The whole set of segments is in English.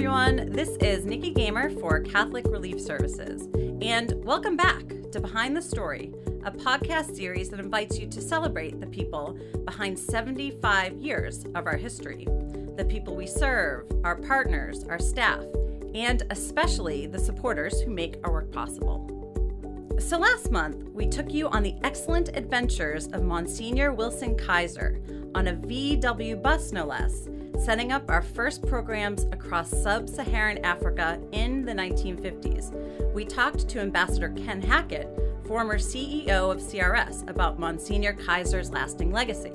everyone. This is Nikki Gamer for Catholic Relief Services. And welcome back to Behind the Story, a podcast series that invites you to celebrate the people behind 75 years of our history the people we serve, our partners, our staff, and especially the supporters who make our work possible. So, last month, we took you on the excellent adventures of Monsignor Wilson Kaiser on a VW bus, no less setting up our first programs across sub Saharan Africa in the 1950s. We talked to Ambassador Ken Hackett, former CEO of CRS, about Monsignor Kaiser's lasting legacy.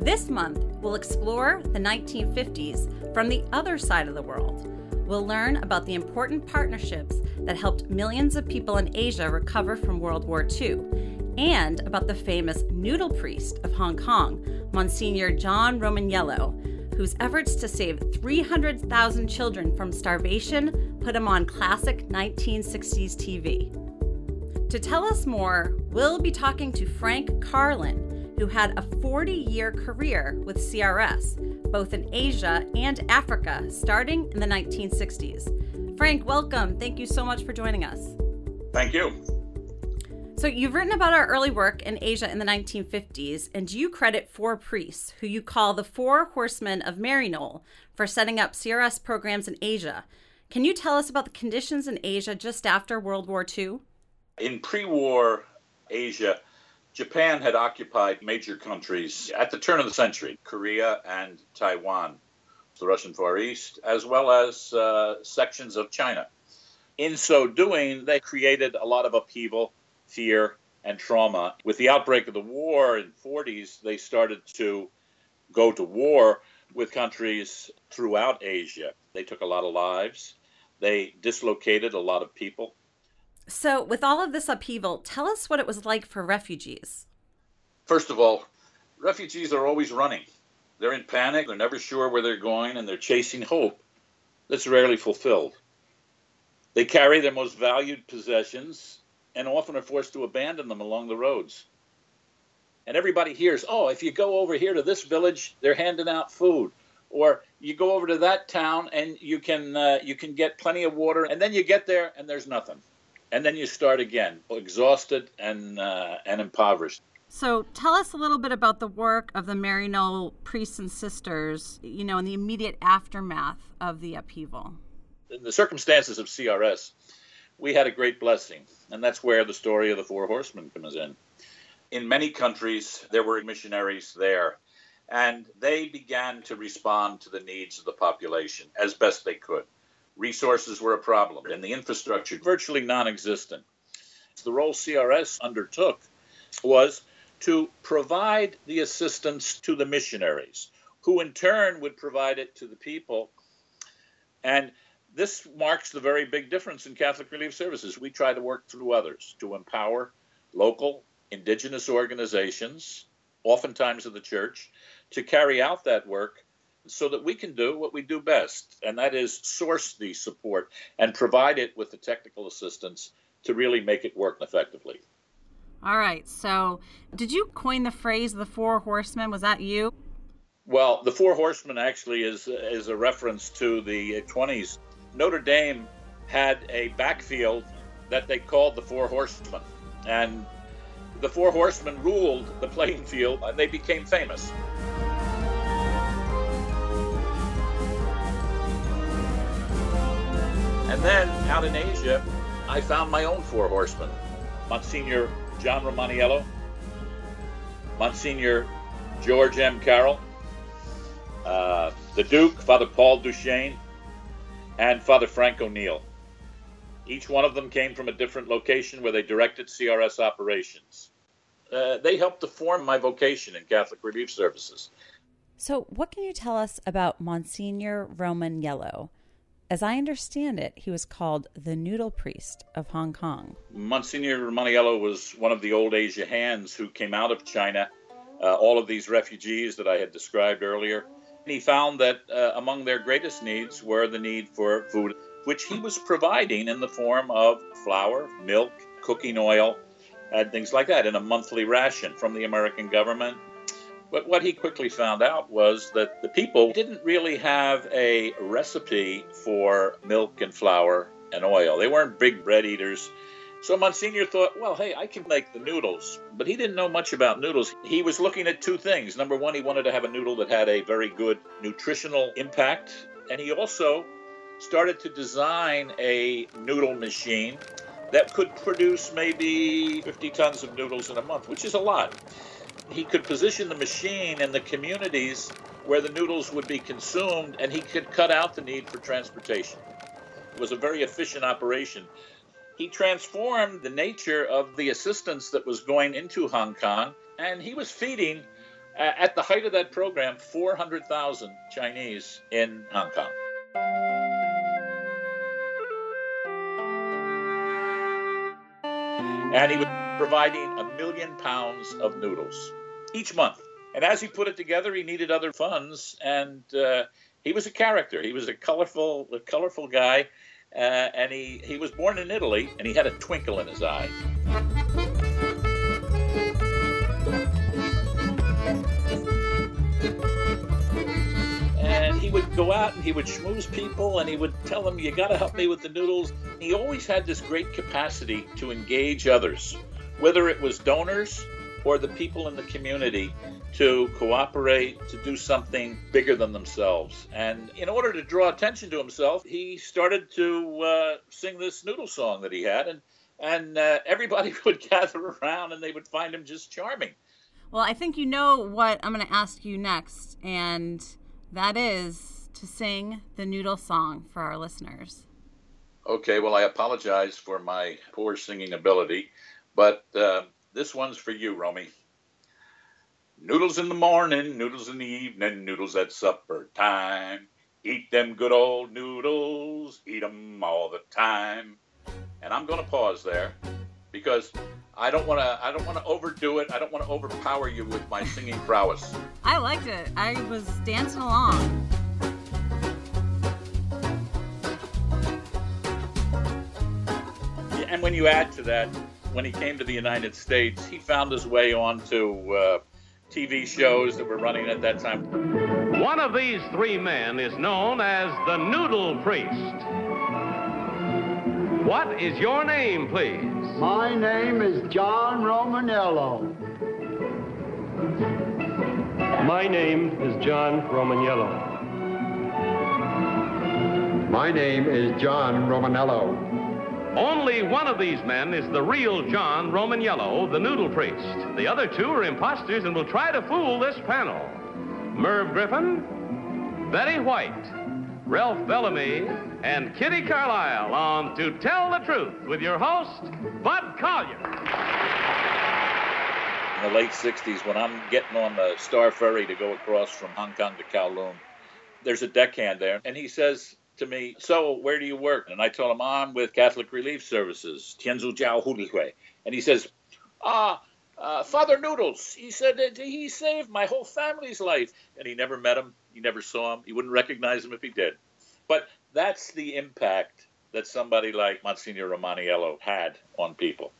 This month, we'll explore the 1950s from the other side of the world. We'll learn about the important partnerships that helped millions of people in Asia recover from World War II, and about the famous noodle priest of Hong Kong, Monsignor John Romaniello, whose efforts to save 300,000 children from starvation put him on classic 1960s TV. To tell us more, we'll be talking to Frank Carlin, who had a 40 year career with CRS, both in Asia and Africa, starting in the 1960s. Frank, welcome. Thank you so much for joining us. Thank you. So, you've written about our early work in Asia in the 1950s, and you credit four priests, who you call the Four Horsemen of Maryknoll, for setting up CRS programs in Asia. Can you tell us about the conditions in Asia just after World War II? In pre war Asia, Japan had occupied major countries at the turn of the century Korea and Taiwan, the Russian Far East, as well as uh, sections of China. In so doing, they created a lot of upheaval fear, and trauma. With the outbreak of the war in the 40s, they started to go to war with countries throughout Asia. They took a lot of lives. They dislocated a lot of people. So, with all of this upheaval, tell us what it was like for refugees. First of all, refugees are always running. They're in panic, they're never sure where they're going, and they're chasing hope that's rarely fulfilled. They carry their most valued possessions and often are forced to abandon them along the roads. And everybody hears, oh, if you go over here to this village, they're handing out food. Or you go over to that town and you can uh, you can get plenty of water, and then you get there and there's nothing, and then you start again, exhausted and uh, and impoverished. So tell us a little bit about the work of the Mary Maryknoll priests and sisters, you know, in the immediate aftermath of the upheaval. In the circumstances of CRS, we had a great blessing. And that's where the story of the Four Horsemen comes in. In many countries, there were missionaries there, and they began to respond to the needs of the population as best they could. Resources were a problem, and the infrastructure virtually non existent. The role CRS undertook was to provide the assistance to the missionaries, who in turn would provide it to the people. And this marks the very big difference in Catholic Relief Services. We try to work through others to empower local indigenous organizations, oftentimes of the church, to carry out that work so that we can do what we do best, and that is source the support and provide it with the technical assistance to really make it work effectively. All right. So, did you coin the phrase "the four horsemen"? Was that you? Well, the four horsemen actually is is a reference to the 20s Notre Dame had a backfield that they called the Four Horsemen. And the Four Horsemen ruled the playing field and they became famous. And then out in Asia, I found my own Four Horsemen Monsignor John Romaniello, Monsignor George M. Carroll, uh, the Duke, Father Paul Duchesne, and Father Frank O'Neill. Each one of them came from a different location where they directed CRS operations. Uh, they helped to form my vocation in Catholic Relief Services. So, what can you tell us about Monsignor Romaniello? As I understand it, he was called the Noodle Priest of Hong Kong. Monsignor Romaniello was one of the old Asia hands who came out of China. Uh, all of these refugees that I had described earlier he found that uh, among their greatest needs were the need for food, which he was providing in the form of flour, milk, cooking oil, and things like that in a monthly ration from the American government. But what he quickly found out was that the people didn't really have a recipe for milk and flour and oil. They weren't big bread eaters. So Monsignor thought, well, hey, I can make the noodles. But he didn't know much about noodles. He was looking at two things. Number one, he wanted to have a noodle that had a very good nutritional impact. And he also started to design a noodle machine that could produce maybe 50 tons of noodles in a month, which is a lot. He could position the machine in the communities where the noodles would be consumed, and he could cut out the need for transportation. It was a very efficient operation. He transformed the nature of the assistance that was going into Hong Kong, and he was feeding, uh, at the height of that program, 400,000 Chinese in Hong Kong. and he was providing a million pounds of noodles each month. And as he put it together, he needed other funds, and uh, he was a character. He was a colorful, a colorful guy, uh, and he he was born in Italy, and he had a twinkle in his eye. And he would go out and he would schmooze people and he would tell them, You got to help me with the noodles. He always had this great capacity to engage others, whether it was donors or the people in the community to cooperate, to do something bigger than themselves. And in order to draw attention to himself, he started to uh, sing this noodle song that he had, and and uh, everybody would gather around and they would find him just charming. Well, I think you know what I'm going to ask you next, and that is to sing the noodle song for our listeners. Okay, well, I apologize for my poor singing ability, but uh, this one's for you, Romy. Noodles in the morning, noodles in the evening, noodles at supper time. Eat them good old noodles, eat them all the time. And I'm going to pause there because I don't want to. I don't want to overdo it. I don't want to overpower you with my singing prowess. I liked it. I was dancing along. And when you add to that, when he came to the United States, he found his way onto uh, TV shows that were running at that time. One of these three men is known as the Noodle Priest. What is your name, please? My name is John Romaniello. My name is John Romaniello. My name is John Romaniello. Only one of these men is the real John Romaniello, the noodle priest. The other two are imposters and will try to fool this panel. Merv Griffin, Betty White, Ralph Bellamy, and Kitty Carlisle on To Tell the Truth with your host, Bud Collyer. In the late 60s, when I'm getting on the Star Ferry to go across from Hong Kong to Kowloon, there's a deckhand there, and he says to me, So, where do you work? And I told him, I'm with Catholic Relief Services, Tianzu Jiao Hulihui. And he says, Ah, uh, Father Noodles. He said he saved my whole family's life. And he never met him. He never saw him. He wouldn't recognize him if he did. But that's the impact that somebody like Monsignor Romaniello had on people.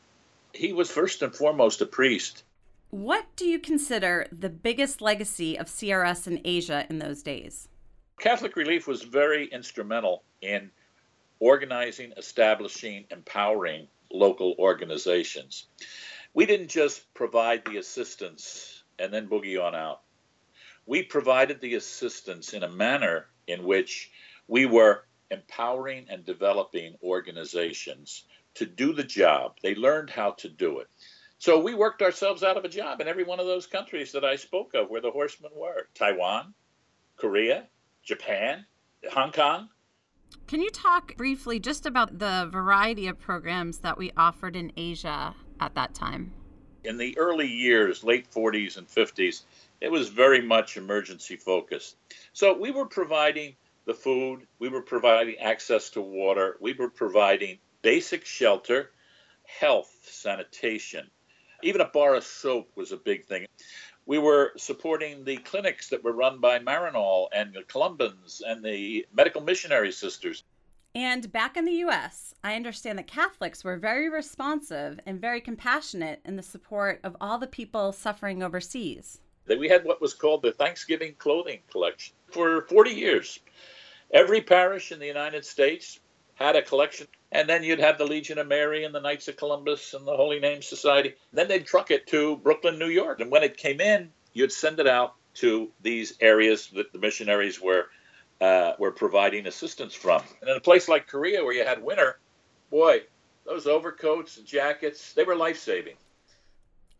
He was first and foremost a priest. What do you consider the biggest legacy of CRS in Asia in those days? Catholic Relief was very instrumental in organizing, establishing, empowering local organizations. We didn't just provide the assistance and then boogie on out. We provided the assistance in a manner in which we were empowering and developing organizations to do the job. They learned how to do it. So we worked ourselves out of a job in every one of those countries that I spoke of where the horsemen were Taiwan, Korea, Japan, Hong Kong. Can you talk briefly just about the variety of programs that we offered in Asia at that time? In the early years, late 40s and 50s, it was very much emergency focused. So we were providing the food, we were providing access to water, we were providing basic shelter, health, sanitation. Even a bar of soap was a big thing. We were supporting the clinics that were run by Maryknoll and the Columbans and the medical missionary sisters. And back in the US, I understand that Catholics were very responsive and very compassionate in the support of all the people suffering overseas. that we had what was called the Thanksgiving clothing collection for 40 years. Every parish in the United States had a collection, and then you'd have the Legion of Mary and the Knights of Columbus and the Holy Name Society. Then they'd truck it to Brooklyn, New York, and when it came in, you'd send it out to these areas that the missionaries were uh, were providing assistance from. And in a place like Korea, where you had winter, boy, those overcoats and jackets, they were life saving.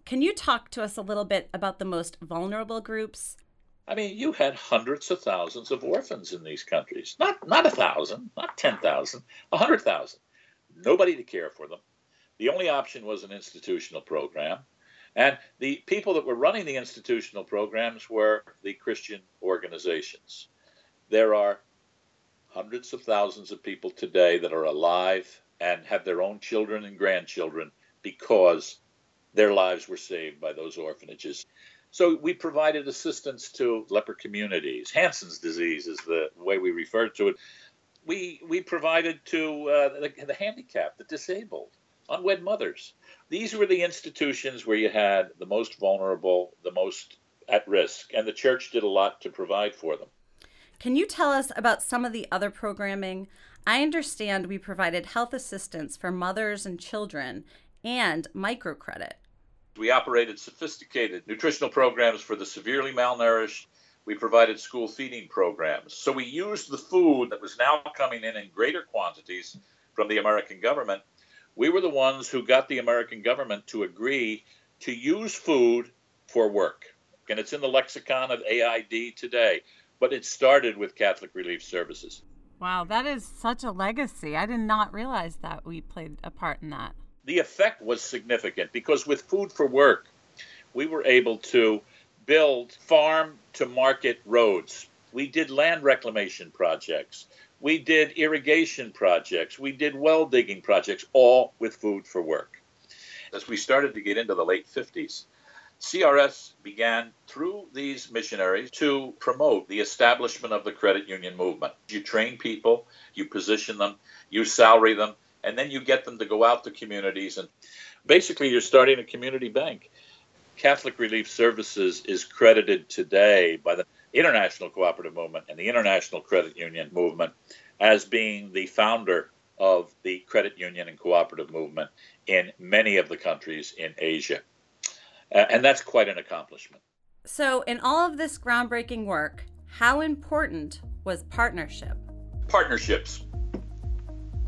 Can you talk to us a little bit about the most vulnerable groups? I mean, you had hundreds of thousands of orphans in these countries. Not not a thousand, not ten thousand, a hundred thousand. Nobody to care for them. The only option was an institutional program. And the people that were running the institutional programs were the Christian organizations. There are hundreds of thousands of people today that are alive and have their own children and grandchildren because their lives were saved by those orphanages. So we provided assistance to leper communities. Hansen's disease is the way we refer to it. We we provided to uh, the, the handicapped, the disabled, unwed mothers. These were the institutions where you had the most vulnerable, the most at risk, and the church did a lot to provide for them. Can you tell us about some of the other programming? I understand we provided health assistance for mothers and children and microcredit. We operated sophisticated nutritional programs for the severely malnourished. We provided school feeding programs. So we used the food that was now coming in in greater quantities from the American government. We were the ones who got the American government to agree to use food for work. And it's in the lexicon of AID today, but it started with Catholic Relief Services. Wow, that is such a legacy. I did not realize that we played a part in that the effect was significant because with Food for Work, we were able to build farm to market roads. We did land reclamation projects. We did irrigation projects. We did well digging projects, all with Food for Work. As we started to get into the late 50s, CRS began through these missionaries to promote the establishment of the credit union movement. You train people, you position them, you salary them, and then you get them to go out to communities and basically you're starting a community bank. Catholic Relief Services is credited today by the International Cooperative Movement and the International Credit Union Movement as being the founder of the credit union and cooperative movement in many of the countries in Asia. Uh, and that's quite an accomplishment. So, in all of this groundbreaking work, how important was partnership? Partnerships.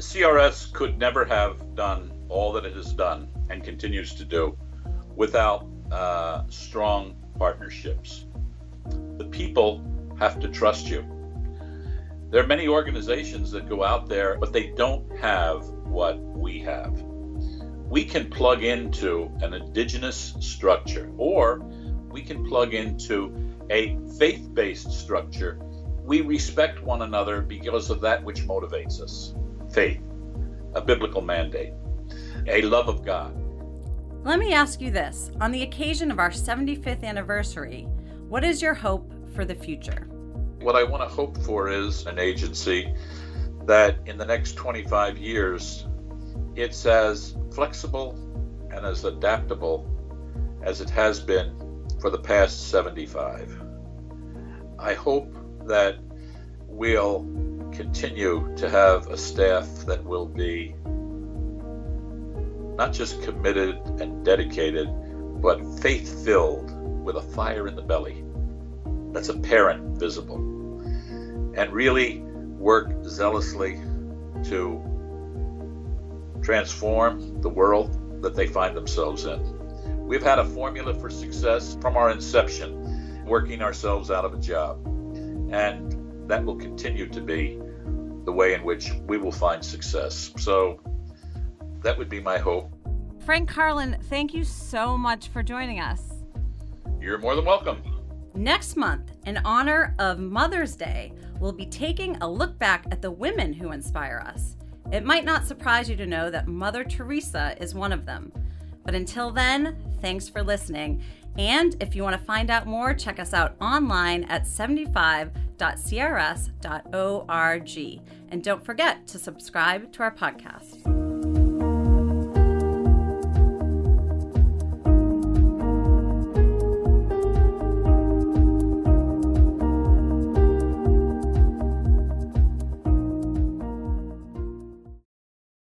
CRS could never have done all that it has done and continues to do without uh, strong partnerships. The people have to trust you. There are many organizations that go out there, but they don't have what we have. We can plug into an indigenous structure, or we can plug into a faith based structure. We respect one another because of that which motivates us faith, a biblical mandate, a love of God. Let me ask you this on the occasion of our 75th anniversary, what is your hope for the future? What I want to hope for is an agency that in the next 25 years it's as flexible and as adaptable as it has been for the past 75. I hope that we'll continue to have a staff that will be not just committed and dedicated, but faith filled with a fire in the belly that's apparent, visible, and really work zealously to transform the world that they find themselves in. We've had a formula for success from our inception, working ourselves out of a job. And that will continue to be the way in which we will find success. So that would be my hope. Frank Carlin, thank you so much for joining us. You're more than welcome. Next month, in honor of Mother's Day, we'll be taking a look back at the women who inspire us. It might not surprise you to know that Mother Teresa is one of them. But until then, thanks for listening. And if you want to find out more, check us out online at 75.crs.org. And don't forget to subscribe to our podcast.